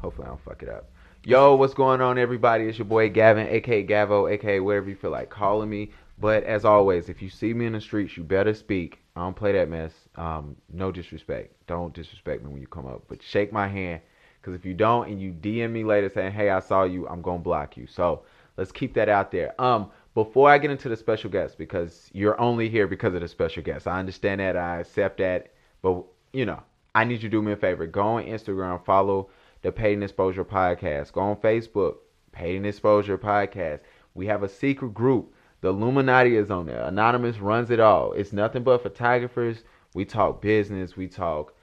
Hopefully I don't fuck it up. Yo, what's going on, everybody? It's your boy Gavin, aka Gavo, aka whatever you feel like calling me. But as always, if you see me in the streets, you better speak. I don't play that mess. Um, no disrespect. Don't disrespect me when you come up. But shake my hand. Because if you don't and you DM me later saying, hey, I saw you, I'm going to block you. So let's keep that out there. Um, Before I get into the special guest, because you're only here because of the special guest, I understand that. I accept that. But, you know, I need you to do me a favor. Go on Instagram, follow the Paid Exposure Podcast. Go on Facebook, Paid Exposure Podcast. We have a secret group. The Illuminati is on there. Anonymous runs it all. It's nothing but photographers. We talk business. We talk.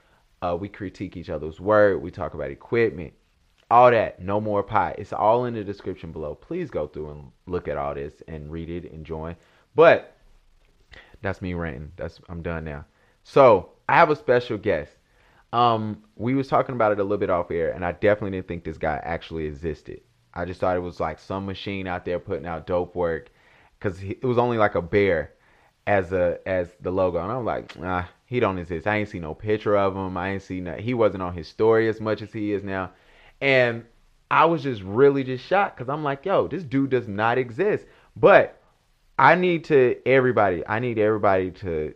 Uh, we critique each other's work. We talk about equipment. All that. No more pie. It's all in the description below. Please go through and look at all this and read it and join. But that's me ranting. That's I'm done now. So I have a special guest. Um, we was talking about it a little bit off air, and I definitely didn't think this guy actually existed. I just thought it was like some machine out there putting out dope work, because it was only like a bear as a as the logo, and I'm like, nah, he don't exist. I ain't see no picture of him. I ain't see no. He wasn't on his story as much as he is now, and I was just really just shocked because I'm like, yo, this dude does not exist. But I need to everybody. I need everybody to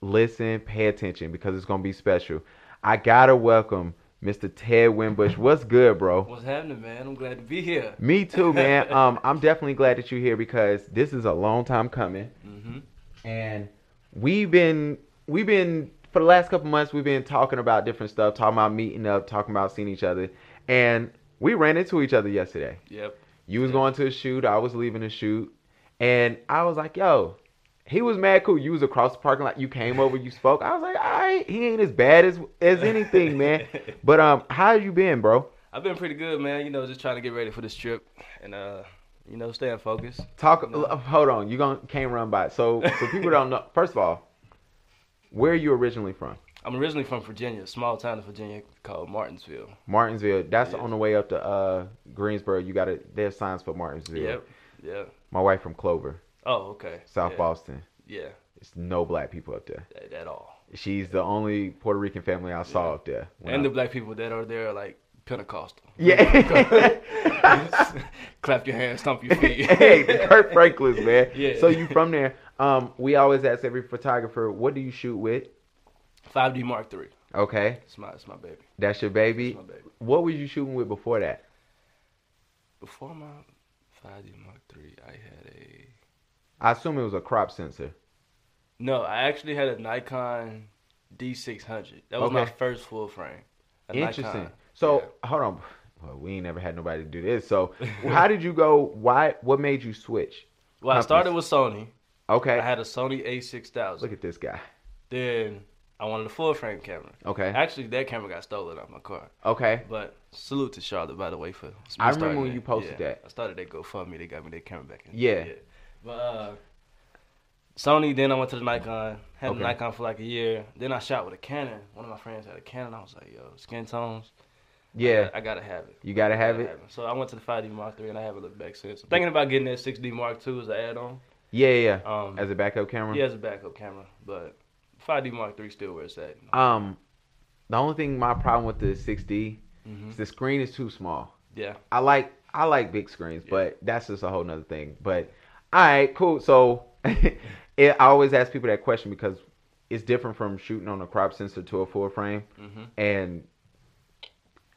listen, pay attention because it's gonna be special. I gotta welcome Mr. Ted Wimbush. What's good, bro? What's happening, man? I'm glad to be here. Me too, man. Um, I'm definitely glad that you're here because this is a long time coming, hmm and we've been we've been for the last couple months we've been talking about different stuff, talking about meeting up, talking about seeing each other, and we ran into each other yesterday. Yep. You was Yeah. going to a shoot, I was leaving a shoot, and I was like, yo. He was mad cool. You was across the parking lot. You came over. You spoke. I was like, all right, he ain't as bad as as anything, man. But um, how you been, bro? I've been pretty good, man. You know, just trying to get ready for this trip and uh, you know, staying focused. Talk. No. uh, Hold on. You gonna can't run by. it. So for people don't know, first of all, where are you originally from? I'm originally from Virginia, a small town in Virginia called Martinsville. Martinsville. That's Yeah. on the way up to uh Greensboro. You got to There's signs for Martinsville. Yep. Yeah. My wife from Clover, Oh, okay. South yeah. Boston. Yeah. It's no black people up there. At, at all. She's the only Puerto Rican family I saw Yeah. up there. and I- the black people that are there are like Pentecostal. yeah. Clap your hands, stomp your feet. hey, the Kirk Franklins, man. Yeah. So you from there? Um, we always ask every photographer, what do you shoot with? 5D Mark III. Okay, It's my, it's my baby. that's your baby. It's my baby. What was you shooting with before that? Before my 5D Mark III, I had a I assume it was a crop sensor. No, I actually had a Nikon D600. That was my first full frame. Interesting. Nikon. So Yeah. hold on. Well, we ain't never had nobody do this. So how did you go? Why? What made you switch? Well, I started with Sony. Okay. I had a Sony A6000. Look at this guy. Then I wanted a full frame camera. Okay. Actually, that camera got stolen out my car. Okay. But salute to Charlotte, by the way, for. me I remember when that. you posted Yeah. that. I started that GoFundMe. They got me that camera back. In. Yeah. But uh, Sony. Then I went to the Nikon. Had Okay. a Nikon for like a year. Then I shot with a Canon. One of my friends had a Canon. I was like, yo, skin tones. Yeah. I gotta have it. You gotta have Gotta it. So I went to the 5D Mark III and I haven't looked back since. I'm thinking about getting that 6D Mark II as an add-on. Yeah. Yeah. yeah. Um, As a backup camera. yeah, as a backup camera, but 5D Mark III still where it's at. Um, the only thing my problem with the 6D hmm is the screen is too small. Yeah, I like I like big screens, Yeah. but that's just a whole nother thing. But all right, cool. So it, I always ask people that question because it's different from shooting on a crop sensor to a full frame, hmm and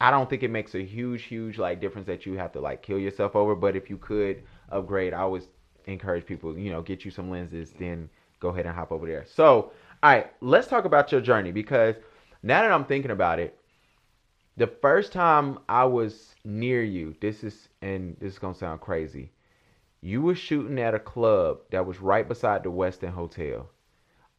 I don't think it makes a huge, huge like difference that you have to like kill yourself over. But if you could upgrade, I always encourage people, you know, get you some lenses, then go ahead and hop over there. So, all right, let's talk about your journey because now that I'm thinking about it, the first time I was near you, this is and this is gonna sound crazy. You were shooting at a club that was right beside the Westin Hotel.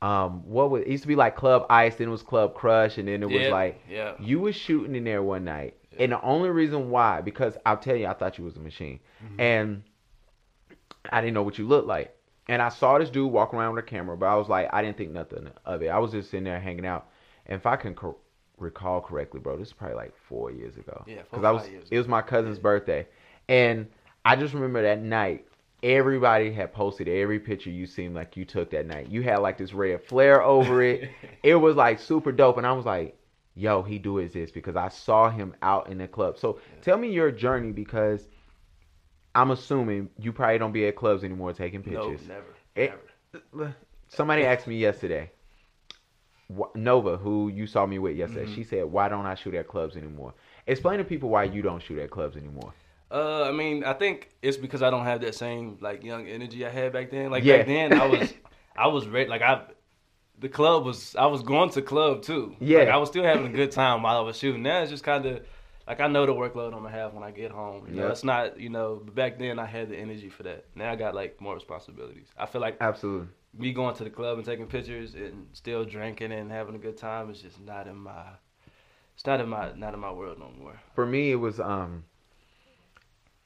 Um, what was it used to be like Club Ice, then it was Club Crush, and then it was yeah, like yeah, you were shooting in there one night, Yeah. and the only reason why, because I'll tell you, I thought you was a machine, Mhm. and I didn't know what you looked like. And I saw this dude walking around with a camera, but I was like, I didn't think nothing of it. I was just sitting there hanging out. And if I can co- recall correctly, bro, this is probably like four years ago. Yeah, four, because I was, it was my cousin's birthday, and I just remember that night. Everybody had posted every picture you seemed like you took that night. You had like this red flare over it. it was like super dope, and I was like, yo, he do exist because I saw him out in the club. So Yeah. tell me your journey because I'm assuming you probably don't be at clubs anymore taking No, pictures. never. It- never. Somebody asked me yesterday, Nova, who you saw me with yesterday, Mhm. she said, "Why don't I shoot at clubs anymore?" Explain to people why you don't shoot at clubs anymore. Uh, I mean, I think it's because I don't have that same like young energy I had back then. Like Yeah. back then, I was, I was ready. Like I, the club was, I was going to club too. Yeah. like, I was still having a good time while I was shooting. Now it's just kind of like I know the workload I'm gonna have when I get home. You know, Yeah. it's not, you know. But back then, I had the energy for that. Now I got like more responsibilities. I feel like Absolutely. me going to the club and taking pictures and still drinking and having a good time is just not in my. It's not in my not in my world no more. For me, it was um.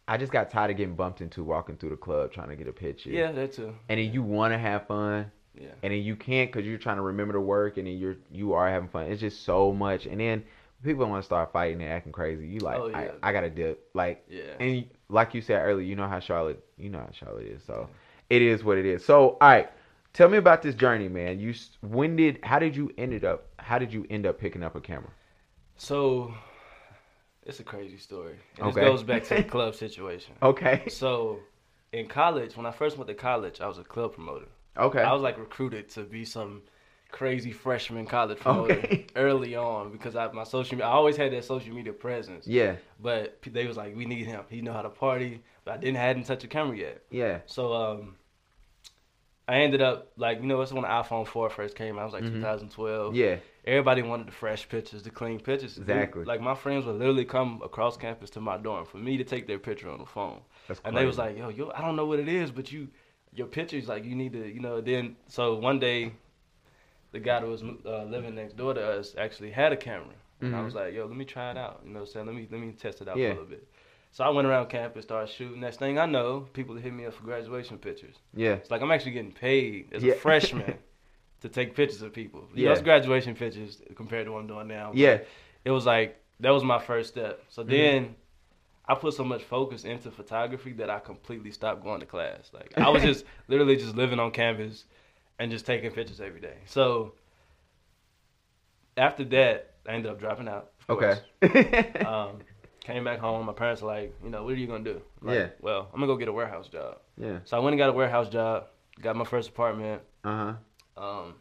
I just got tired of getting bumped into walking through the club trying to get a picture. Yeah, that too. And then you want to have fun, Yeah. and then you can't because you're trying to remember to work, and then you're you are having fun. It's just so much, and then people want to start fighting and acting crazy. You like, Oh, yeah. I, I gotta dip. Like, Yeah. and like you said earlier, you know how Charlotte, you know how Charlotte is. So it is what it is. So all right, tell me about this journey, man. You when did how did you ended up how did you end up picking up a camera? So it's a crazy story. And Okay. This goes back to the club situation. Okay. So in college, when I first went to college, I was a club promoter. Okay. I was like recruited to be some crazy freshman college promoter Okay. early on because I my social media I always had that social media presence. yeah. But they was like, we need him. He know how to party, but I didn't hadn't touched a camera yet. Yeah. So um, I ended up like you know it's when the iPhone four first came out. It was like Mhm. 2012 Yeah. everybody wanted the fresh pictures, the clean pictures. Exactly. Like my friends would literally come across campus to my dorm for me to take their picture on the phone. That's crazy. And they was like, "Yo, yo, I don't know what it is, but you, your pictures, like you need to, you know." Then so one day, the guy that was uh, living next door to us actually had a camera, and I Mhm. was like, "Yo, let me try it out." You know, what I'm saying, let me let me test it out Yeah. for a little bit. So I went around campus, started shooting. Next thing I know, people hit me up for graduation pictures. yeah. It's like I'm actually getting paid as Yeah. a freshman to take pictures of people. You know, Yeah. it's graduation pictures compared to what I'm doing now. Yeah. It was like that was my first step. So Mhm. then I put so much focus into photography that I completely stopped going to class. Like I was just literally just living on campus and just taking pictures every day. So after that, I ended up dropping out. of Okay. Um, came back home. My parents were like, you know, what are you gonna do? Like, Yeah. Well, I'm gonna go get a warehouse job. yeah. So I went and got a warehouse job, got my first apartment. Uh huh. Um,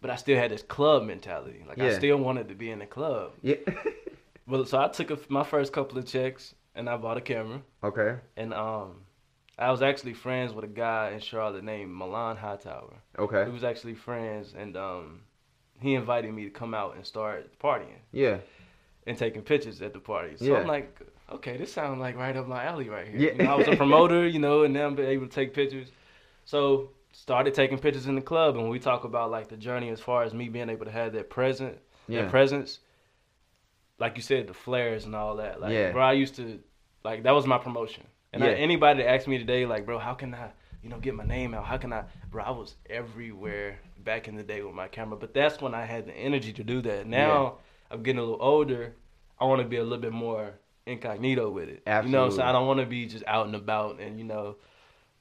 but I still had this club mentality. Like I still wanted to be in the club. Yeah. Well, so I took a, my first couple of checks and I bought a camera. okay. And um, I was actually friends with a guy in Charlotte named Milan Hightower. Okay. We was actually friends, and um, he invited me to come out and start partying Yeah. And taking pictures at the party. So Yeah. I'm like, okay, this sounds like right up my alley right here. Yeah. You know, I was a promoter, you know, and now I'm able to take pictures. So started taking pictures in the club, and we talk about like the journey as far as me being able to have that present, Yeah. that presence. Like you said, the flares and all that. Like, Yeah. bro, I used to, like, that was my promotion. And I, anybody that asked me today, like, bro, how can I, you know, get my name out? How can I, bro? I was everywhere back in the day with my camera, but that's when I had the energy to do that. Now I'm getting a little older. I want to be a little bit more incognito with it. Absolutely. You know, what I'm saying? I don't want to be just out and about and you know,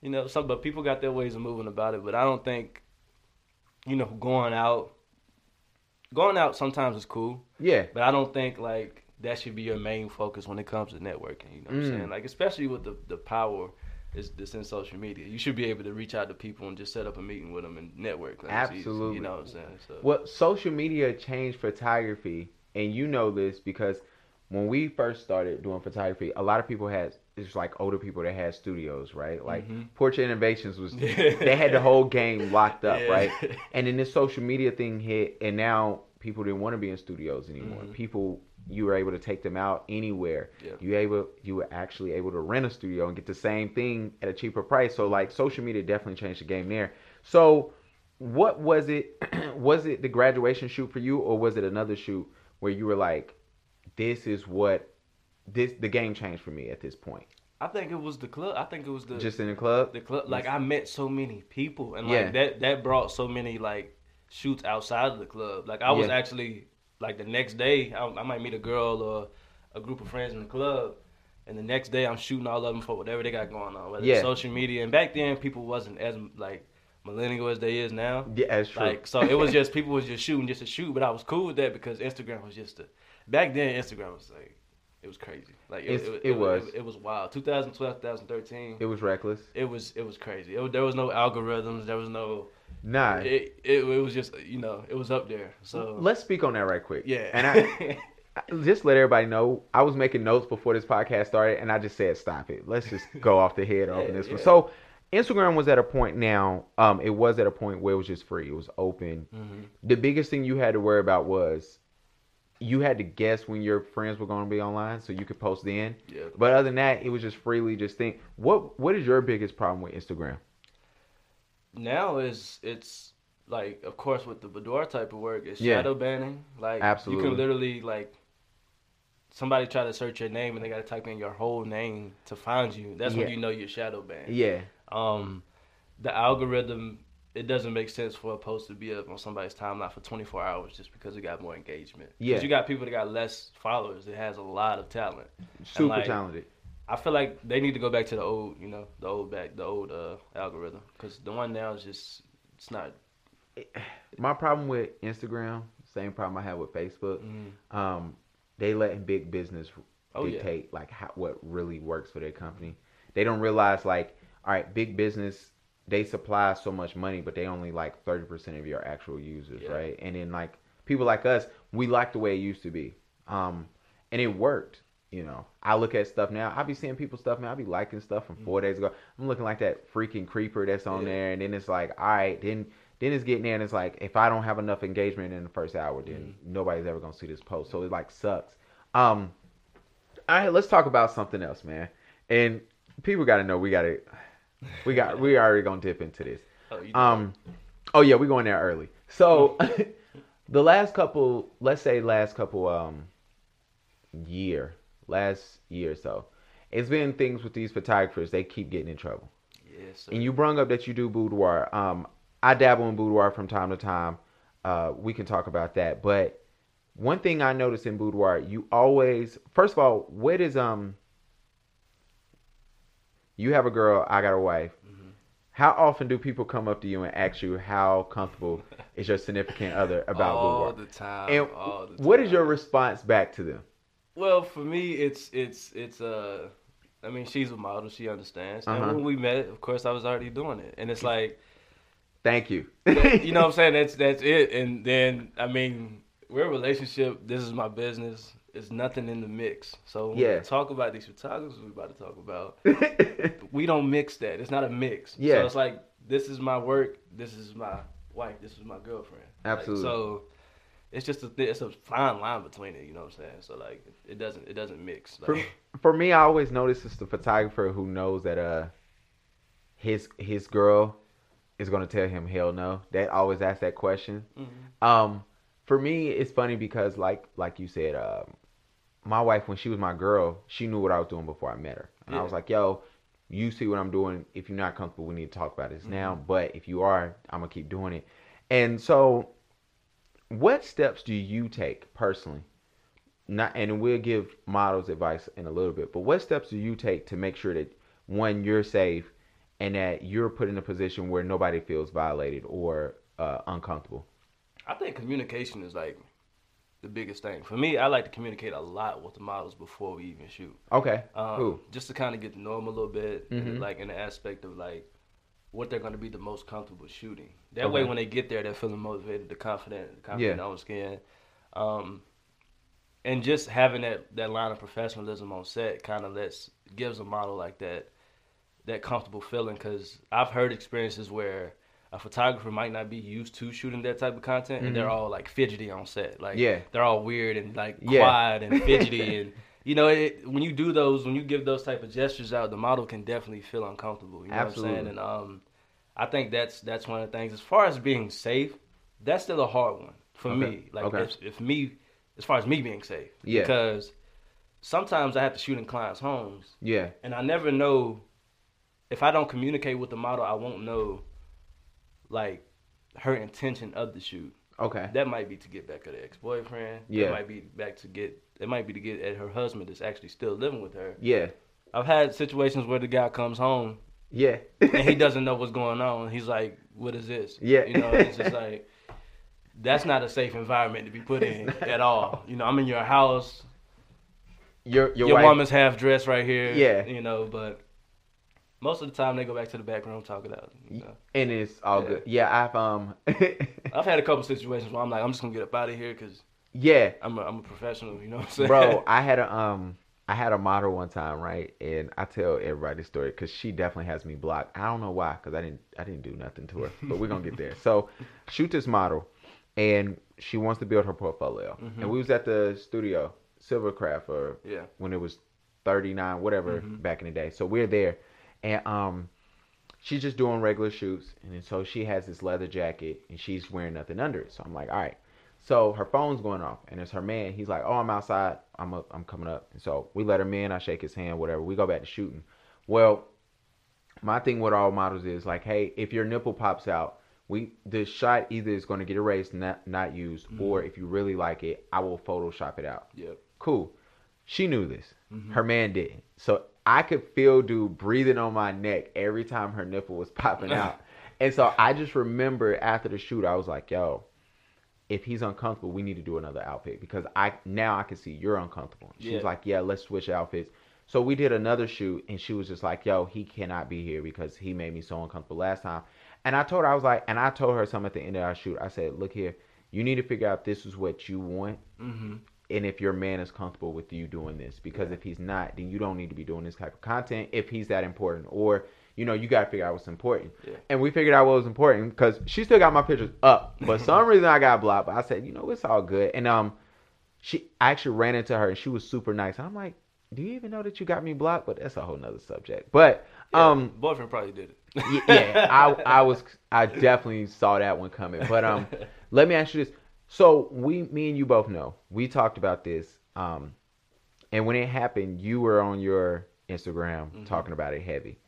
you know, some but people got their ways of moving about it. But I don't think, you know, going out, going out sometimes is cool, Yeah. but I don't think like that should be your main focus when it comes to networking. You know what Mm. I'm saying? Like especially with the the power is that's in social media. You should be able to reach out to people and just set up a meeting with them and network. Like, Absolutely. you know what I'm saying? So Well, social media changed photography, and you know this because when we first started doing photography, a lot of people had it's like older people that had studios, right? Like Mhm. Portrait Innovations was they had the whole game locked up, Yeah. right? And then this social media thing hit, and now people didn't want to be in studios anymore. Mhm. People, you were able to take them out anywhere. Yeah. You able, you were actually able to rent a studio and get the same thing at a cheaper price. So like social media definitely changed the game there. So what was it? was it the graduation shoot for you, or was it another shoot where you were like, "This is what this the game changed for me at this point"? I think it was the club. I think it was the Just in the club. the club. Like I met so many people, and Yeah. like that that brought so many like shoots outside of the club. Like I was Yeah. actually like the next day, I, I might meet a girl or a group of friends in the club. And the next day, I'm shooting all of them for whatever they got going on, whether Yeah. it's social media. And back then, people wasn't as like millennial as they is now. Yeah, that's true. Like so, it was just people was just shooting just to shoot, but I was cool with that because Instagram was just a. Back then, Instagram was like, it was crazy. Like it, It's- it, it was. It, was wild. 2012, 2013. it was reckless. It was it was crazy. It, there was no algorithms. There was no. Nah. It, it it was just you know it was up there. So Let's speak on that right quick. yeah. And I, just let everybody know, I was making notes before this podcast started, and I just said, "Stop it. Let's just go off the head open Yeah, this one." So, Instagram was at a point now. Um, it was at a point where it was just free. It was open. Mhm. The biggest thing you had to worry about was you had to guess when your friends were going to be online, so you could post then. Yeah. But other than that, it was just freely just think. What What is your biggest problem with Instagram? now is it's like of course with the boudoir type of work it's Yeah. shadow banning like absolutely, you can literally like somebody try to search your name and they got to type in your whole name to find you that's Yeah. when you know you're shadow banned Yeah. Um the algorithm it doesn't make sense for a post to be up on somebody's timeline for 24 hours just because it got more engagement Yeah. you got people that got less followers that has a lot of talent Super like, talented. I feel like they need to go back to the old, you know, the old back, the old uh, algorithm, because the one now is just, it's not. My problem with Instagram, same problem I have with Facebook. Mm, um, they letting big business Oh, yeah. dictate like how, what really works for their company. They don't realize like, all right, big business they supply so much money, but they only like thirty percent of your actual users, Yeah. right? And then like people like us, we like the way it used to be, um, and it worked. You know, I look at stuff now. I be seeing people stuff, man. I be liking stuff from four days ago. I'm looking like that freaking creeper that's on. Yeah. there, and then it's like, all right, then then it's getting there, and it's like, if I don't have enough engagement in the first hour, then Mm-hmm. nobody's ever gonna see this post. So it like sucks. Um, all right, let's talk about something else, man. And people got to know we got to, we got we already gonna dip into this. Oh, Um, oh yeah, we going there early. So the last couple, let's say last couple um year, last year or so, it's been things with these photographers. They keep getting in trouble. yes, sir. And you brung up that you do boudoir. Um, I dabble in boudoir from time to time. Uh, we can talk about that. But one thing I notice in boudoir, you always first of all, what is um you have a girl, I got a wife. Mm-hmm. How often do people come up to you and ask you how comfortable is your significant other about all the time. And all the what is your response back to them? Well, for me, it's it's it's uh, I mean, she's a model. She understands. Uh-huh. And when we met, of course, I was already doing it, and it's like, Thank you. you know, what I'm saying that's that's it. And then, I mean, we're a relationship. This is my business. It's nothing in the mix. So when Yeah. we talk about these photographers we about to talk about. we don't mix that. It's not a mix. Yeah. So it's like this is my work. This is my wife. This is my girlfriend. Like, Absolutely. so it's just a th- it's a fine line between it. You know what I'm saying? So like it doesn't it doesn't mix. for, Like, for me, I always notice it's the photographer who knows that uh his his girl is gonna tell him hell no. That always asks that question. Mhm. Um, for me, it's funny because like like you said, um, my wife when she was my girl, she knew what I was doing before I met her, and I was like, yo. You see what I'm doing. If you're not comfortable, we need to talk about this now. But if you are, I'm gonna keep doing it. And so, what steps do you take personally not and we'll give models advice in a little bit but what steps do you take to make sure that one you're safe and that you're put in a position where nobody feels violated or uh, uncomfortable I think communication is like the biggest thing for me. I like to communicate a lot with the models before we even shoot. okay Um, who Just to kind of get to know them a little bit, Mhm. and like in the aspect of like what they're going to be the most comfortable shooting. That way, when they get there, they're feeling motivated, they're confident, confident Yeah. their skin. Um, and just having that, that line of professionalism on set kind of lets gives a model like that that comfortable feeling. Because I've heard experiences where a photographer might not be used to shooting that type of content, and they're all like fidgety on set. Like Mm-hmm. Yeah. they're all weird and like Yeah. quiet and fidgety and you know it, when you do those when you give those type of gestures out the model can definitely feel uncomfortable you know Absolutely. what i'm saying and um i think that's that's one of the things as far as being safe that's still a hard one for Okay. me like Okay. if, if me as far as me being safe Yeah. because sometimes i have to shoot in clients homes yeah and i never know if i don't communicate with the model i won't know like her intention of the shoot okay that might be to get back at her ex boyfriend. Yeah. That might be back to get. It might be to get at her husband that's actually still living with her. yeah I've had situations where the guy comes home Yeah. and he doesn't know what's going on. He's like, "What is this?" Yeah. you know, it's just like that's not a safe environment to be put in at all. You know, I'm in your house. Your your, Your, wife, woman's half dressed right here. Yeah. you know, but most of the time they go back to the back room talk it out. You know? and it's all Yeah. good. Yeah, I've um I've had a couple situations where I'm like, I'm just gonna get up out of here because yeah, I'm a, I'm a professional. You know what I'm saying, bro. I had a um I had a model one time, right? And I tell everybody the story because she definitely has me blocked. I don't know why, because I didn't I didn't do nothing to her, but we're gonna get there. So shoot this model, and she wants to build her portfolio, Mhm. and we was at the studio Silvercraft or Yeah. when it was 39 whatever Mhm. back in the day so we're there and um she's just doing regular shoots and so she has this leather jacket and she's wearing nothing under it so i'm like all right so her phone's going off and it's her man he's like oh i'm outside i'm up i'm coming up and so we let him in i shake his hand whatever we go back to shooting well my thing with all models is like hey if your nipple pops out we the shot either is going to get erased not not used Mhm. or if you really like it i will photoshop it out Yep. Cool. She knew this. Mhm. Her man didn't. So I could feel dude breathing on my neck every time her nipple was popping out. and so I just remember after the shoot, I was like, yo, if he's uncomfortable, we need to do another outfit because I now I can see you're uncomfortable. She was like, yeah, let's switch outfits. So we did another shoot, and she was just like, yo, he cannot be here because he made me so uncomfortable last time. And I told her, I was like, and I told her something at the end of our shoot. I said, look here, you need to figure out this is what you want Mm-hmm. And if your man is comfortable with you doing this because if he's not then you don't need to be doing this type of content if he's that important. Or you know you got to figure out what's important. Yeah. and we figured out what was important because she still got my pictures up. But some reason i got blocked but i said you know it's all good. And um she I actually ran into her and she was super nice. I'm like do you even know that you got me blocked? But that's a whole nother subject. But um boyfriend probably did it. Y- yeah, I I was I definitely saw that one coming. But um, let me ask you this: so we, me and you both know we talked about this. Um, and when it happened, you were on your Instagram Mhm. talking about it heavy,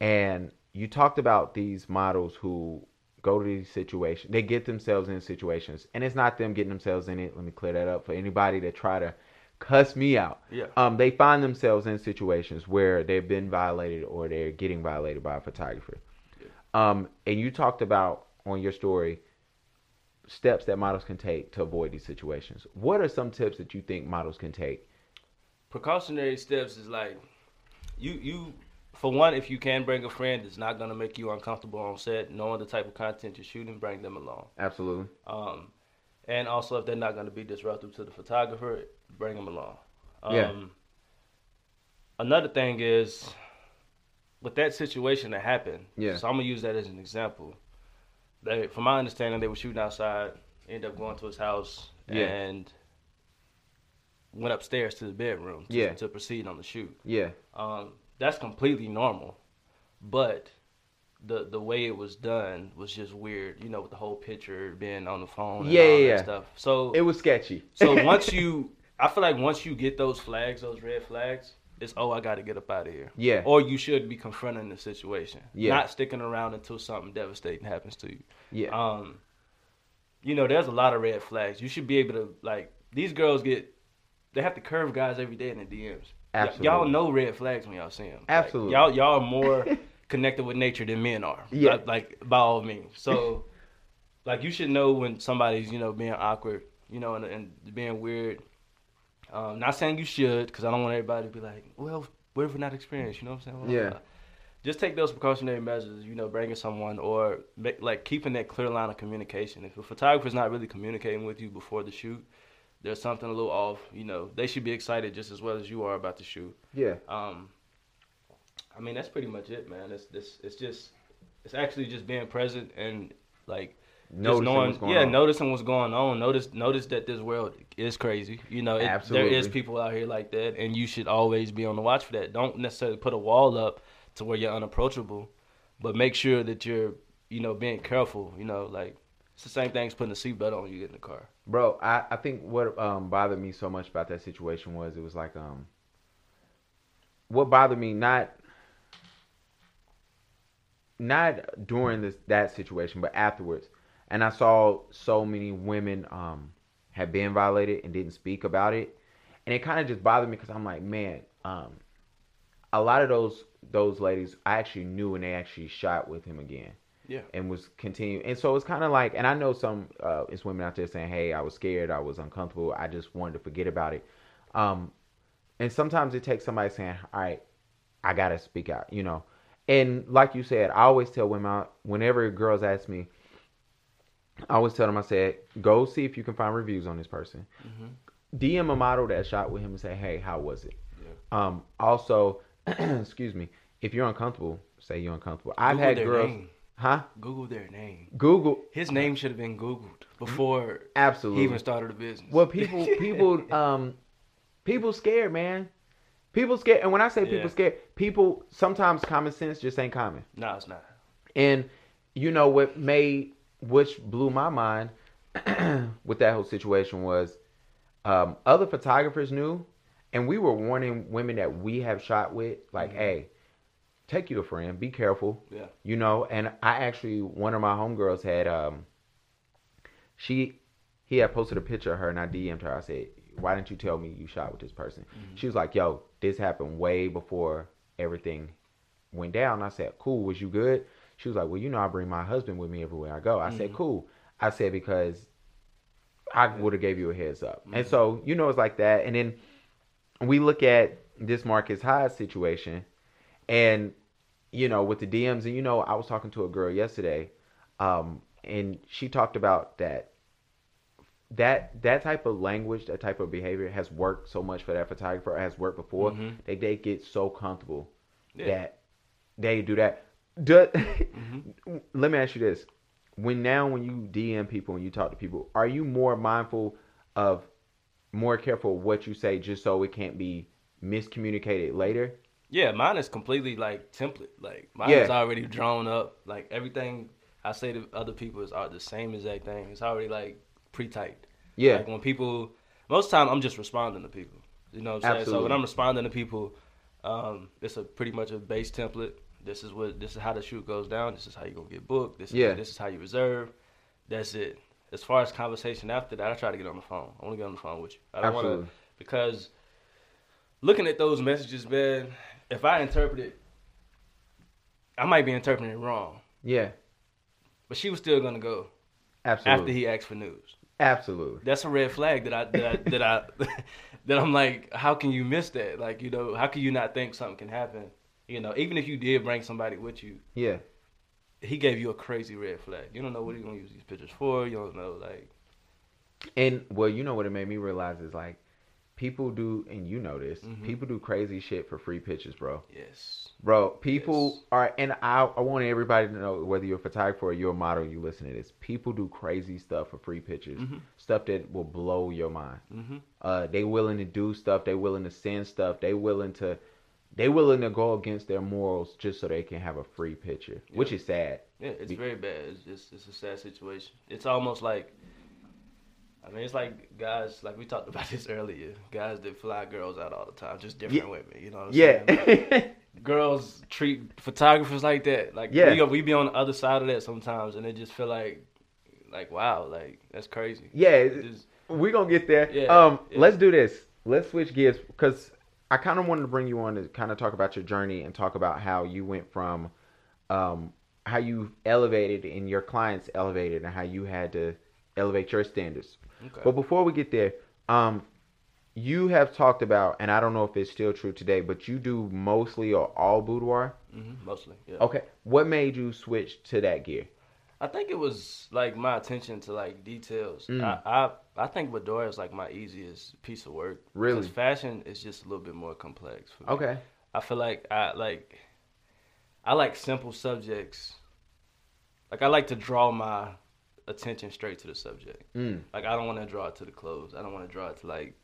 and you talked about these models who go to these situations. They get themselves in situations, and it's not them getting themselves in it. Let me clear that up for anybody that try to cuss me out yeah. um, they find themselves in situations where they've been violated or they're getting violated by a photographer. Yeah. Um, and you talked about on your story steps that models can take to avoid these situations. What are some tips that you think models can take? Precautionary steps is like you you for one, if you can bring a friend that's not gonna make you uncomfortable on set, knowing the type of content you're shooting, bring them along. Absolutely. Um, and also if they're not gonna be disruptive to the photographer, bring them along. Um, Yeah. Another thing is with that situation that happened. Yeah. So I'm gonna use that as an example. They, from my understanding, they were shooting outside, ended up going to his house, Yeah. and went upstairs to the bedroom to, Yeah. to proceed on the shoot. Yeah. Um, that's completely normal, but the the way it was done was just weird. You know, with the whole picture being on the phone, and Yeah, all yeah, that yeah. stuff. So It was sketchy. so once you, I feel like once you get those flags, those red flags, it's oh I got to get up out of here. Yeah. Or you should be confronting the situation, Yeah. not sticking around until something devastating happens to you. yeah. Um, you know, there's a lot of red flags. You should be able to like these girls get. They have to curve guys every day in the DMs. Y- Absolutely. y'all know red flags when y'all see them. Absolutely. y'all y'all are more connected with nature than men are. Yeah. Like, like by all means. So, like you should know when somebody's you know being awkward, you know, and, and being weird. Um, not saying you should, because I don't want everybody to be like, well, what if we're not experienced? You know what I'm saying? Yeah. Just take those precautionary measures, you know, bringing someone or make, like keeping that clear line of communication. If a photographer's not really communicating with you before the shoot, there's something a little off. You know, they should be excited just as well as you are about the shoot. yeah. Um, I mean, that's pretty much it, man. It's this. It's just. It's actually just being present and like Noticing knowing, what's going yeah, on. noticing what's going on. Notice, notice that this world is crazy. You know, it, there is people out here like that, and you should always be on the watch for that. Don't necessarily put a wall up to where you're unapproachable, but make sure that you're, you know, being careful. You know, like it's the same thing as putting a seatbelt on when you get in the car. Bro, I, I think what um bothered me so much about that situation was it was like um what bothered me not not during this that situation but afterwards and I saw so many women um had been violated and didn't speak about it and it kind of just bothered me because I'm like man um a lot of those those ladies I actually knew and they actually shot with him again. Yeah. And was continuing, and so it's kind of like, and I know some uh, it's women out there saying, "Hey, I was scared, I was uncomfortable, I just wanted to forget about it." Um, and sometimes it takes somebody saying, "All right, I gotta speak out," you know. And like you said, I always tell women whenever girls ask me, I always tell them, I said, "Go see if you can find reviews on this person." Mm-hmm. DM a model that shot with him and say, "Hey, how was it?" Yeah. Um, also, excuse me, if you're uncomfortable, say you're uncomfortable. I've Google had their girls, name. huh? Google their name. Google His name should have been Googled before absolutely. he even started a business. well, people, people, um, people scared, man. People scared, and when I say people scared, people sometimes common sense just ain't common. no, it's not. And you know what made, which blew my mind with that whole situation was, um, other photographers knew, and we were warning women that we have shot with, like, Mhm. hey, take you a friend, be careful, Yeah. you know. And I actually, one of my homegirls had, um, she, he had posted a picture of her, and I DM'd her. I said, why didn't you tell me you shot with this person? Mhm. She was like, yo, this happened way before everything went down. I said, cool, was you good? She was like, well, you know, I bring my husband with me everywhere I go. I said, Mhm. cool. I said, because I would have gave you a heads up. And Mhm. so, you know, it's like that. And then we look at this Marcus Hyde situation and, you know, with the DMs, and, you know, I was talking to a girl yesterday, um, and she talked about that that that type of language, that type of behavior has worked so much for that photographer, has worked before. Mhm. They they get so comfortable Yeah. that they do that. Do, Mhm. Let me ask you this: When now, when you DM people and you talk to people, are you more mindful of, more careful what you say, just so it can't be miscommunicated later? Yeah, mine is completely like template. Like mine Yeah. is already drawn up. Like everything I say to other people is are the same exact thing. It's already like pre-typed. Yeah, Like when people, most time I'm just responding to people. You know what I'm saying? So when I'm responding to people, um, it's a pretty much a base template. This is what this is how the shoot goes down. This is how you gonna get booked. This is this is how you reserve. That's it. As far as conversation after that, I try to get on the phone. I want to get on the phone with you. I don't want absolutely. to because looking at those messages, man, if I interpret it, I might be interpreting it wrong. Yeah, But she was still gonna go absolutely. after he asked for news. absolutely. That's a red flag that I that I, that I that I'm like, how can you miss that? Like, you know, how can you not think something can happen? You know, even if you did bring somebody with you, Yeah, he gave you a crazy red flag. You don't know what he's gonna use these pictures for. You don't know, like, and well, you know what it made me realize is like, people do, and you know this, Mhm. people do crazy shit for free pictures, bro. yes, Bro, people Yes. are, and I, I want everybody to know whether you're a photographer or you're a model, you listen to this. People do crazy stuff for free pictures, Mhm. stuff that will blow your mind. mm-hmm. Uh, they willing to do stuff. They willing to send stuff. They willing to, they willing to go against their morals just so they can have a free picture, which is sad. yeah, it's Be- very bad. It's just it's a sad situation. It's almost like. I mean, it's like guys, like we talked about this earlier. Guys that fly girls out all the time, just different Yeah. women. You know what I'm saying? Yeah, girls treat photographers like that. Like Yeah. we, we be on the other side of that sometimes, and it just feel like, like wow, like that's crazy. yeah. Just- we gonna get there. Yeah, um, yeah. let's do this. Let's switch gears because I kind of wanted to bring you on to kind of talk about your journey and talk about how you went from, um, how you elevated and your clients elevated and how you had to elevate your standards. okay. But before we get there, um, you have talked about, and I don't know if it's still true today, but you do mostly or all boudoir. hmm mostly, yeah. Okay, what made you switch to that gear? I think it was like my attention to like details. Mm. I, I I think boudoir is like my easiest piece of work. Really? Because fashion is just a little bit more complex. For me. Okay, I feel like I like I like simple subjects. Like I like to draw my attention straight to the subject. mm. Like I don't want to draw it to the clothes. I don't want to draw it to like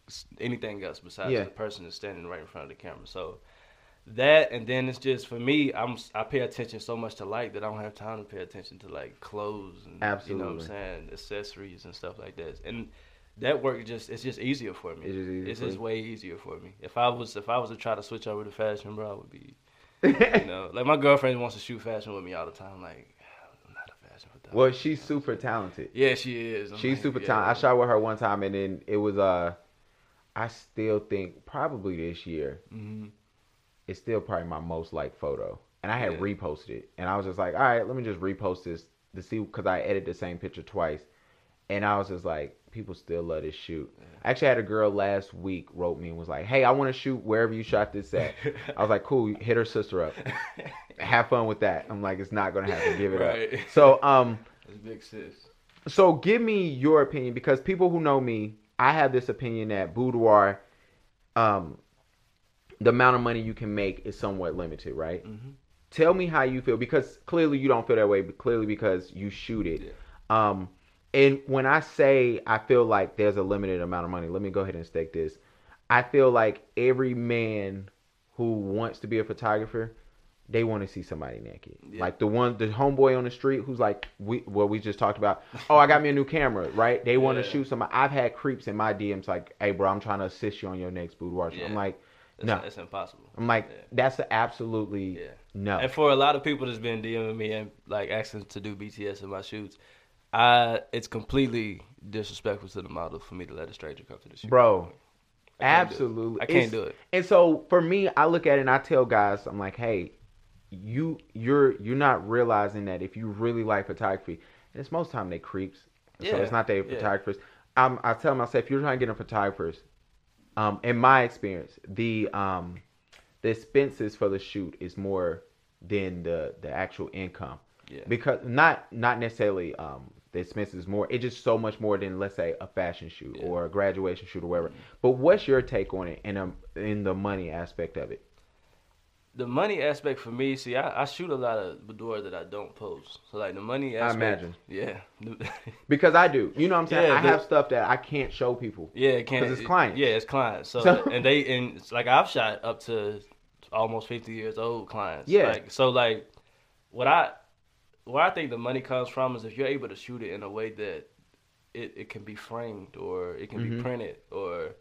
anything else besides Yeah. the person that's standing right in front of the camera. So that and then it's just for me. I'm i pay attention so much to light that I don't have time to pay attention to like clothes and you know what I'm saying accessories and stuff like that. And that work just it's just easier for me. It is easier It's just way easier for me. If I was if I was to try to switch over to fashion, bro, I would be you know like my girlfriend wants to shoot fashion with me all the time. Like I'm not a fashion photographer. well, she's super talented. Yeah, she is. I'm She's like, super yeah. talented. I shot with her one time, and then it was uh, I still think probably this year. Mhm. Is still probably my most liked photo. And I had Yeah. reposted it, and I was just like, all right, let me just repost this to see because I edited the same picture twice, and I was just like, people still love this shoot. I actually had a girl last week wrote me and was like, hey, I want to shoot wherever you shot this at. I was like, cool, hit her sister up, have fun with that. I'm like, it's not gonna happen, give it Right. up. So um. That's big sis. So give me your opinion because people who know me, I have this opinion that boudoir, um, the amount of money you can make is somewhat limited, right? Mm-hmm. Tell me how you feel because clearly you don't feel that way, but clearly because you shoot it. Um, and when I say I feel like there's a limited amount of money, let me go ahead and stake this. I feel like every man who wants to be a photographer, they want to see somebody naked. Yeah. Like the one, the homeboy on the street who's like, we what we just talked about. Oh, I got me a new camera, right? They want to Yeah. shoot somebody. I've had creeps in my DMs like, hey, bro, I'm trying to assist you on your next boudoir. shoot." I'm like, That's, No. it's impossible. I'm like, Yeah. that's a absolutely Yeah. no. And for a lot of people that's been DMing me and like asking to do BTS in my shoots, I it's completely disrespectful to the model for me to let a stranger come to the shoot. Bro, I can't do it. Absolutely. I can't It's- do it. And so for me, I look at it and I tell guys, I'm like, hey, you you're you're not realizing that if you really like photography, and it's most time they creeps. So Yeah, it's not they photographers. Um, I tell myself, if you're trying to get in photographers, um, in my experience, the um, the expenses for the shoot is more than the the actual income Yeah. because not not necessarily um the expenses more it's just so much more than let's say a fashion shoot Yeah. or a graduation shoot or whatever but what's your take on it in um in the money aspect of it The money aspect for me, see, I, I shoot a lot of boudoir that I don't post. So like the money aspect. I imagine. Yeah. because i do you know what i'm saying Yeah, i the- have stuff that i can't show people Yeah, it can't. Because it's clients. Yeah, it's clients. So, So- and they and it's like I've shot up to almost fifty years old clients. Yeah. Like so, like what I where I think the money comes from is if you're able to shoot it in a way that it, it can be framed or it can Mhm. be printed or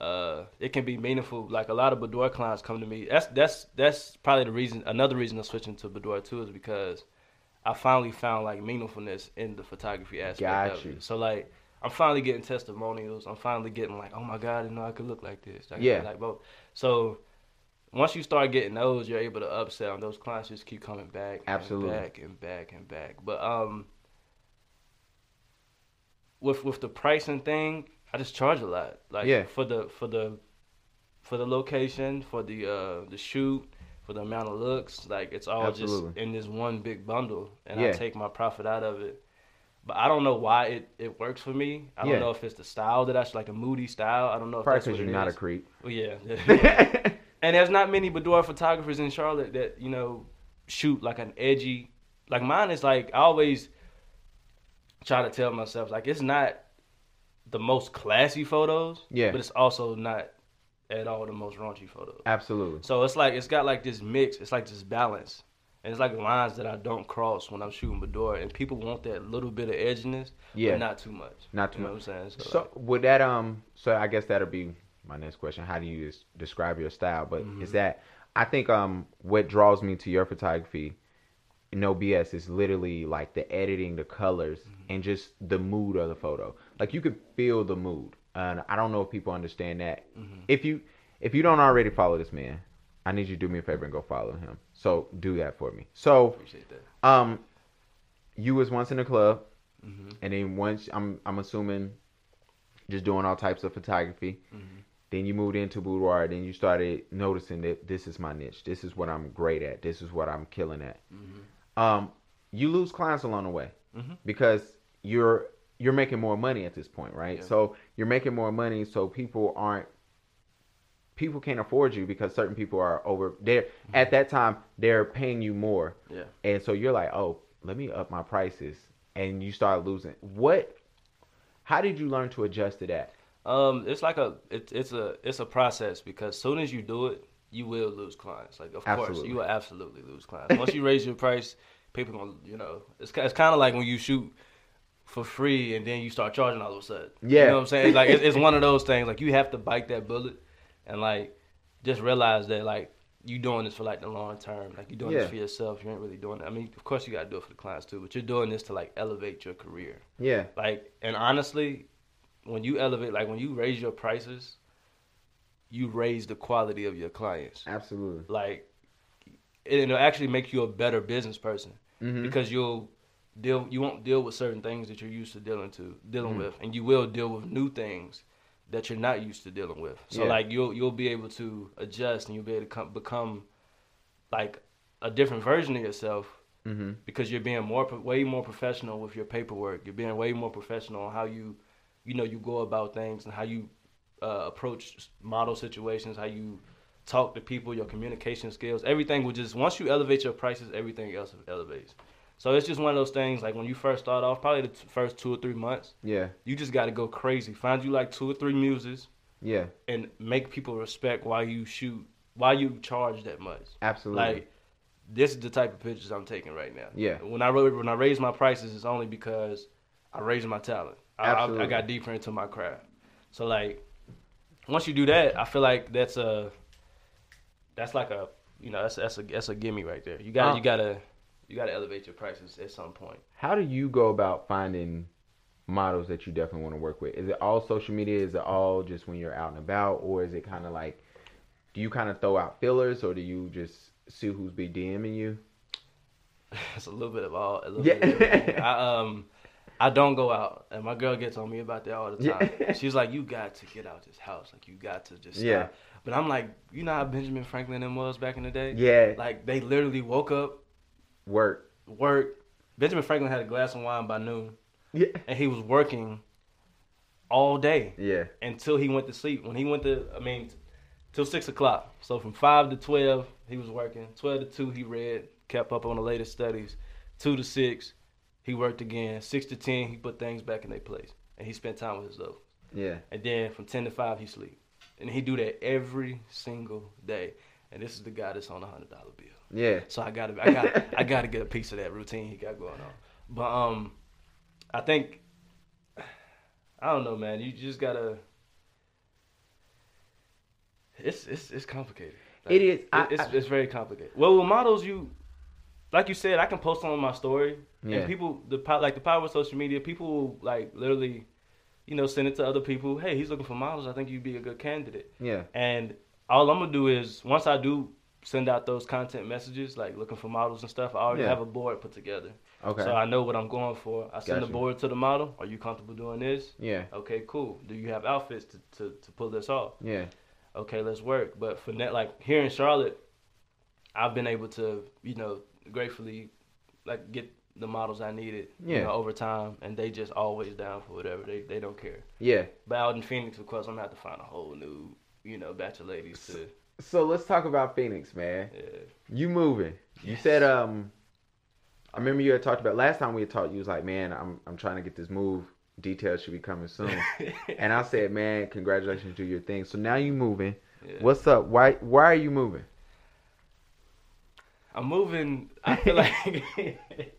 uh, it can be meaningful. Like a lot of boudoir clients come to me. That's that's that's probably the reason. Another reason I'm switching to boudoir too is because I finally found like meaningfulness in the photography aspect Got of you. it. So like I'm finally getting testimonials. I'm finally getting like, oh my god, didn't know I could look like this. I Yeah. like both. So once you start getting those, you're able to upsell, and those clients just keep coming back, Absolutely. and back and back and back. But um, with with the pricing thing, I just charge a lot. Like Yeah. for the for the for the location, for the uh the shoot, for the amount of looks, like it's all Absolutely. just in this one big bundle, and Yeah. I take my profit out of it. But I don't know why it, it works for me. I don't Yeah. know if it's the style that I should like a moody style. I don't know if probably that's what because you're not a creep Well, yeah. and there's not many boudoir photographers in Charlotte that you know shoot like an edgy. Like mine is like I always try to tell myself like it's not the most classy photos. Yeah. But it's also not at all the most raunchy photos. absolutely So it's like it's got like this mix. It's like this balance. And it's like lines that I don't cross when I'm shooting boudoir, and people want that little bit of edginess, yeah but not too much. Not too you know much. What I'm saying? So, So like, would that um? So I guess that'll be my next question. How do you describe your style? But Mhm. is that I think um what draws me to your photography, no BS, is literally like the editing, the colors, and just the mood of the photo. Like you could feel the mood, and I don't know if people understand that. mhm. If you if you don't already follow this man, I need you to do me a favor and go follow him. So do that for me. So appreciate that. um, you was once in a club. hmm And then once I'm I'm assuming just doing all types of photography. hmm Then you moved into boudoir. Then you started noticing that this is my niche. This is what I'm great at. This is what I'm killing at. hmm Um, you lose clients along the way hmm because you're you're making more money at this point, right? Yeah. So you're making more money, so people aren't people can't afford you because certain people are over there at that time they're paying you more Yeah. and so you're like, oh, let me up my prices, and you start losing. What? How did you learn to adjust to that? Um, it's like a it's it's a it's a process because soon as you do it, you will lose clients. Like of course, you will absolutely lose clients. Once you raise your price, people gonna you know it's it's kind of like when you shoot for free and then you start charging all of a sudden. Yeah. you know what I'm saying? Like it's, it's one of those things. Like you have to bite that bullet and like just realize that like you doing this for like the long term. Like you're doing Yeah. this for yourself. You ain't really doing it. I mean, of course you gotta do it for the clients too, but you're doing this to like elevate your career. Yeah, Like, and honestly, when you elevate, like when you raise your prices, you raise the quality of your clients. Absolutely. Like it'll actually make you a better business person Mhm. because you'll deal you won't deal with certain things that you're used to dealing to dealing Mhm. with and you will deal with new things that you're not used to dealing with so Yeah. like you'll you'll be able to adjust and you'll be able to come, become like a different version of yourself Mhm. because you're being more way more professional with your paperwork you're being way more professional on how you you know you go about things and how you uh, approach model situations how you talk to people your communication skills everything will just once you elevate your prices everything else elevates so it's just one of those things like when you first start off probably the t- first two or three months Yeah. you just got to go crazy find you like two or three muses Yeah. and make people respect why you shoot why you charge that much Absolutely. like this is the type of pictures I'm taking right now. Yeah. When I when I raise my prices, it's only because I raised my talent. I, I, Absolutely. I got deeper into my craft. So like, once you do that, I feel like that's a that's like a you know that's that's a that's a gimme right there. You got to Uh, you gotta you gotta elevate your prices at some point. How do you go about finding models that you definitely want to work with? Is it all social media? Is it all just when you're out and about, or is it kind of like, do you kind of throw out fillers, or do you just see who's be DMing you? it's a little bit of all. A little Yeah. bit of everything. I um, I don't go out, and my girl gets on me about that all the time. Yeah. She's like, "You got to get out this house. Like, you got to just stop." Yeah. But I'm like, you know how Benjamin Franklin and was back in the day? Yeah. Like they literally woke up, Work. Work. Benjamin Franklin had a glass of wine by noon, Yeah. and he was working all day Yeah. until he went to sleep. When he went to, I mean, till six o'clock. So from five to twelve, he was working. Twelve to two, he read, kept up on the latest studies. Two to six, he worked again. Six to ten, he put things back in their place, and he spent time with his love. Yeah. And then from ten to five, he sleep, and he do that every single day. And this is the guy that's on a hundred dollar bill. Yeah. So I gotta, I got, I gotta get a piece of that routine he got going on. But um, I think, I don't know, man. You just gotta. It's it's it's complicated. It is. It- I- it's I- it's very complicated. Well, with models, you, like you said, I can post on my story, Yeah. and people, the like the power of social media, people will, like literally, you know, send it to other people. Hey, he's looking for models. I think you'd be a good candidate. Yeah. And all I'm gonna do is once I do send out those content messages, like looking for models and stuff, I already Yeah. have a board put together. Okay. So I know what I'm going for. I send Gotcha. the board to the model. Are you comfortable doing this? yeah. Okay, cool. Do you have outfits to, to, to pull this off? Yeah. Okay, let's work. But for net, like here in Charlotte, I've been able to, you know, gratefully, like get the models I needed, Yeah. you know, over time, and they just always down for whatever. They they don't care. Yeah. But out in Phoenix, of course, I'm gonna have to find a whole new, you know, batch of ladies to. So let's talk about Phoenix, man. Yeah. You moving? You said um. I remember you had talked about last time we had talked. You was like, man, I'm I'm trying to get this move. Details should be coming soon. and I said, man, congratulations to your thing. So now you moving. Yeah. What's up? Why why are you moving? I'm moving. I feel like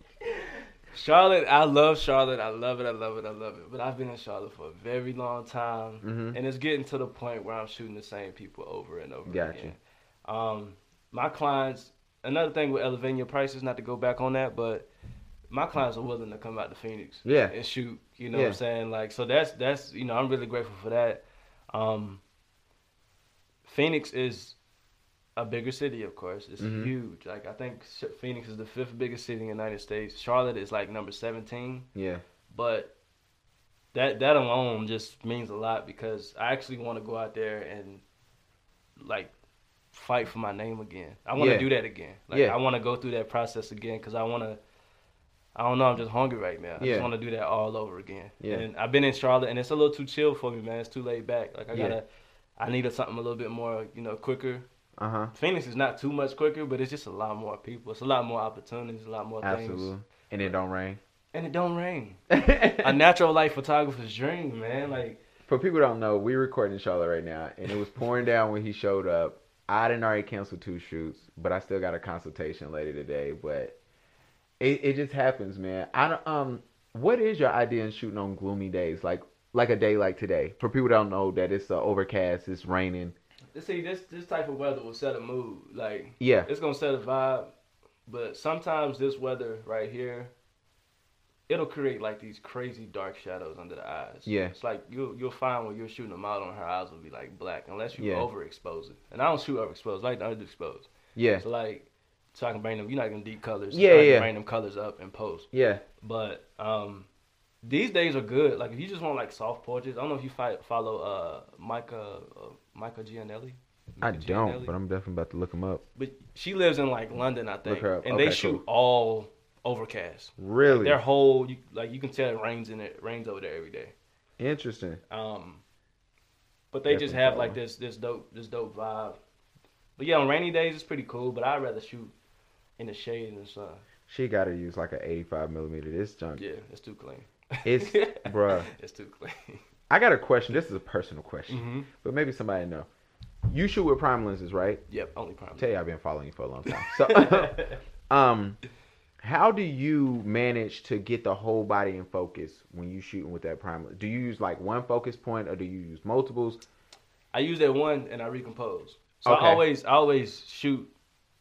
Charlotte. I love Charlotte. I love it. I love it. I love it. But I've been in Charlotte for a very long time, Mhm. and it's getting to the point where I'm shooting the same people over and over Gotcha. again. Um, my clients. Another thing with elevating your prices, not to go back on that, but my clients are willing to come out to Phoenix Yeah. and shoot. You know what I'm saying? Like, so that's that's you know I'm really grateful for that. Um, Phoenix is a bigger city, of course. It's Mhm. huge. Like I think Phoenix is the fifth biggest city in the United States. Charlotte is like number 17, Yeah. but that that alone just means a lot because I actually want to go out there and like fight for my name again. I want to Yeah. do that again. Like Yeah. I want to go through that process again because I want to. I don't know. I'm just hungry right now. I Yeah. just want to do that all over again. Yeah. And I've been in Charlotte, and it's a little too chill for me, man. It's too laid back. Like I gotta. I needed something a little bit more, you know, quicker. Uh huh. Phoenix is not too much quicker, but it's just a lot more people. It's a lot more opportunities, a lot more Absolutely. things. And it don't rain. And it don't rain. a natural light photographer's dream, man. Like For people who don't know, we're recording in Charlotte right now, and it was pouring down when he showed up. I didn't already cancel two shoots, but I still got a consultation later today. But it, it just happens, man. I don't, um, what is your idea in shooting on gloomy days, like like a day like today? For people who don't know that it's uh, overcast, it's raining. See, this this type of weather will set a mood. Like Yeah, it's gonna set a vibe. But sometimes this weather right here, it'll create like these crazy dark shadows under the eyes. Yeah. It's like you'll you'll find when you're shooting a model and her eyes will be like black unless you Yeah. overexpose it. And I don't shoot overexposed, I like to underexpose. Yeah. So like so I can bring them you're not gonna deep colors. Yeah, can yeah. bring them colors up and post. Yeah. But um these days are good. Like if you just want like soft portraits, I don't know if you fi- follow uh Micah uh, Micah Gianelli. I Micah don't, Gianelli? but I'm definitely about to look them up. But she lives in like London, I think, and Okay, they shoot cool. all overcast. Really Their whole, you, like you can tell it rains in it, rains over there every day. interesting. Um, but they just have like this, this dope, this dope vibe. But yeah, on rainy days it's pretty cool. But I'd rather shoot in the shade and the sun. She got to use like an 85 millimeter. This junk. Yeah, it's too clean. It's bruh. It's too clean. I got a question. This is a personal question, hmm but maybe somebody know. You shoot with prime lenses, right? Yep, only prime. tell you I've been following you for a long time. So, um, how do you manage to get the whole body in focus when you shooting with that prime? Do you use like one focus point or do you use multiples? I use that one and I recompose. So Okay. I always, I always shoot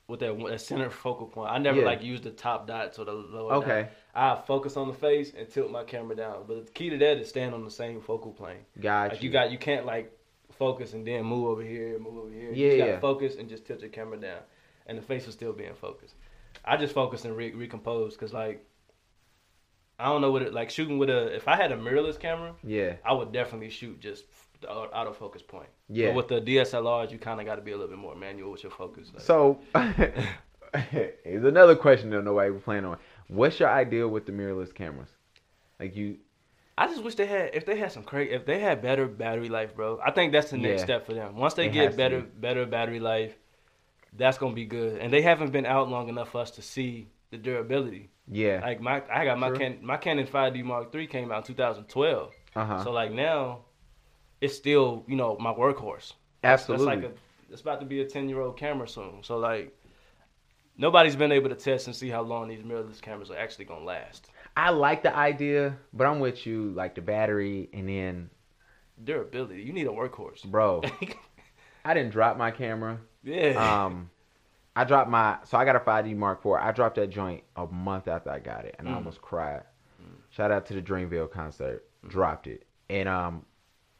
with that, that center focal point. I never Yeah. like use the top dots or the lower. Okay, Dot. I focus on the face and tilt my camera down. But the key to that is stand on the same focal plane. got Like you. you got, you can't like focus and then move over here, move over here. Yeah, you just gotta yeah. focus and just tilt your camera down, and the face will still being focused. I just focus and re- recompose because like. I don't know what it like shooting with a. If I had a mirrorless camera, yeah, I would definitely shoot just the au- autofocus point. yeah. But with the DSLRs, you kind of got to be a little bit more manual with your focus. Like, So, here's another question that nobody was planning on. What's your ideal with the mirrorless cameras? Like you, I just wish they had if they had some crazy if they had better battery life, bro. I think that's the next Yeah. step for them. Once they It get better be. better battery life, that's gonna be good. And they haven't been out long enough for us to see the durability. yeah, Like my I got my Can, my Canon 5D Mark III came out in 2012. uh huh, So like now, it's still you know my workhorse. absolutely. That's like a, it's about to be a 10 year old camera soon. So like, nobody's been able to test and see how long these mirrorless cameras are actually gonna last. I like the idea, but I'm with you. Like the battery, and then, Durability. You need a workhorse. bro, I didn't drop my camera. yeah. Um, I dropped my so I got a 5D Mark IV. I dropped that joint a month after I got it, and I Mm. almost cried. Mm. Shout out to the Dreamville concert. Dropped it, and um,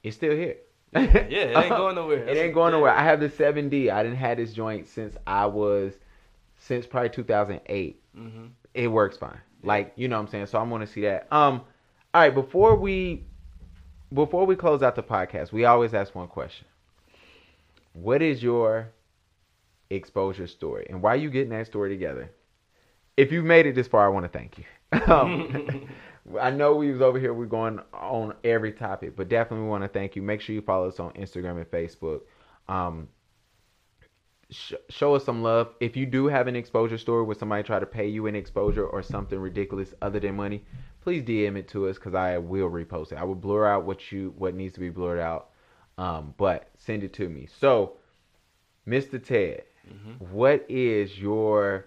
it's still here. yeah, it ain't going nowhere. It ain't going nowhere. I have the 7D. I didn't have this joint since I was since probably 2008. hmm It works fine. Like you know what I'm saying. So I'm gonna see that. Um, all right. Before we before we close out the podcast, we always ask one question. What is your exposure story, and why are you getting that story together? If you've made it this far, I want to thank you. Um, I know we was over here. We're going on every topic, but definitely want to thank you. Make sure you follow us on Instagram and Facebook. Um, sh- show us some love. If you do have an exposure story where somebody try to pay you an exposure or something ridiculous other than money, please DM it to us because I will repost it. I will blur out what you what needs to be blurred out, um, but send it to me. So, Mr. Ted, Mhm. what is your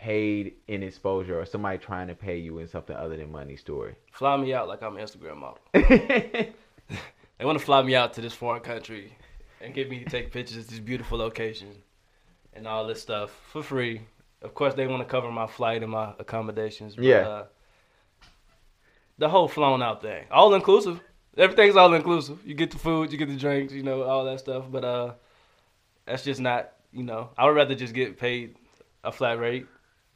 paid in exposure or somebody trying to pay you in something other than money story? Fly me out like I'm an Instagram model. They want to fly me out to this foreign country and get me to take pictures of these beautiful locations and all this stuff for free. Of course, they want to cover my flight and my accommodations. But, Yeah. Uh, the whole flown out thing, all inclusive. Everything's all inclusive. You get the food, you get the drinks, you know, all that stuff. But uh, that's just not, you know. I would rather just get paid a flat rate.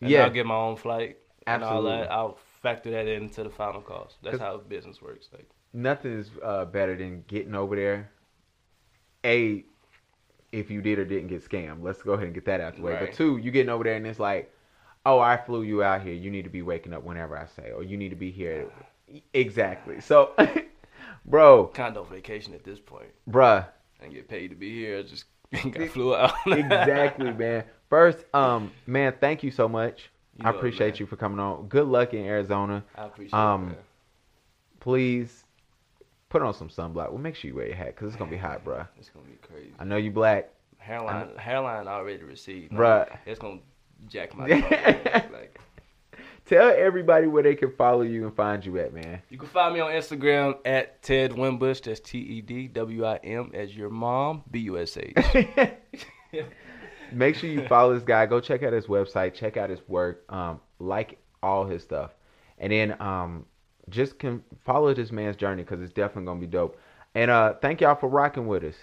And Yeah. I'll get my own flight. And all Absolutely. that. I'll factor that into the final cost. That's how business works. Like. Nothing is uh, better than getting over there. A, if you did or didn't get scammed, let's go ahead and get that out the way. But two, you getting over there and it's like, oh, I flew you out here. You need to be waking up whenever I say, or you need to be here. Exactly. So, bro, condo vacation at this point bruh, and get paid to be here. I just got flew out. exactly, man. First, um, man, thank you so much. You I appreciate man. you for coming on. Good luck in Arizona. I appreciate Um, it. Please put on some sunblock. Well, make sure you wear your hat because it's gonna be hot, bruh. It's gonna be crazy. I know you black, Hairline, hairline already received. Bruh. It's gonna jack my. like Tell everybody where they can follow you and find you at, man. you can find me on Instagram at Ted Wimbush. That's T E D W I M as your mom. B U S H. Make sure you follow this guy. Go check out his website. Check out his work. Um, like all his stuff. and then um, just can follow this man's journey because it's definitely gonna be dope. And uh, thank y'all for rocking with us.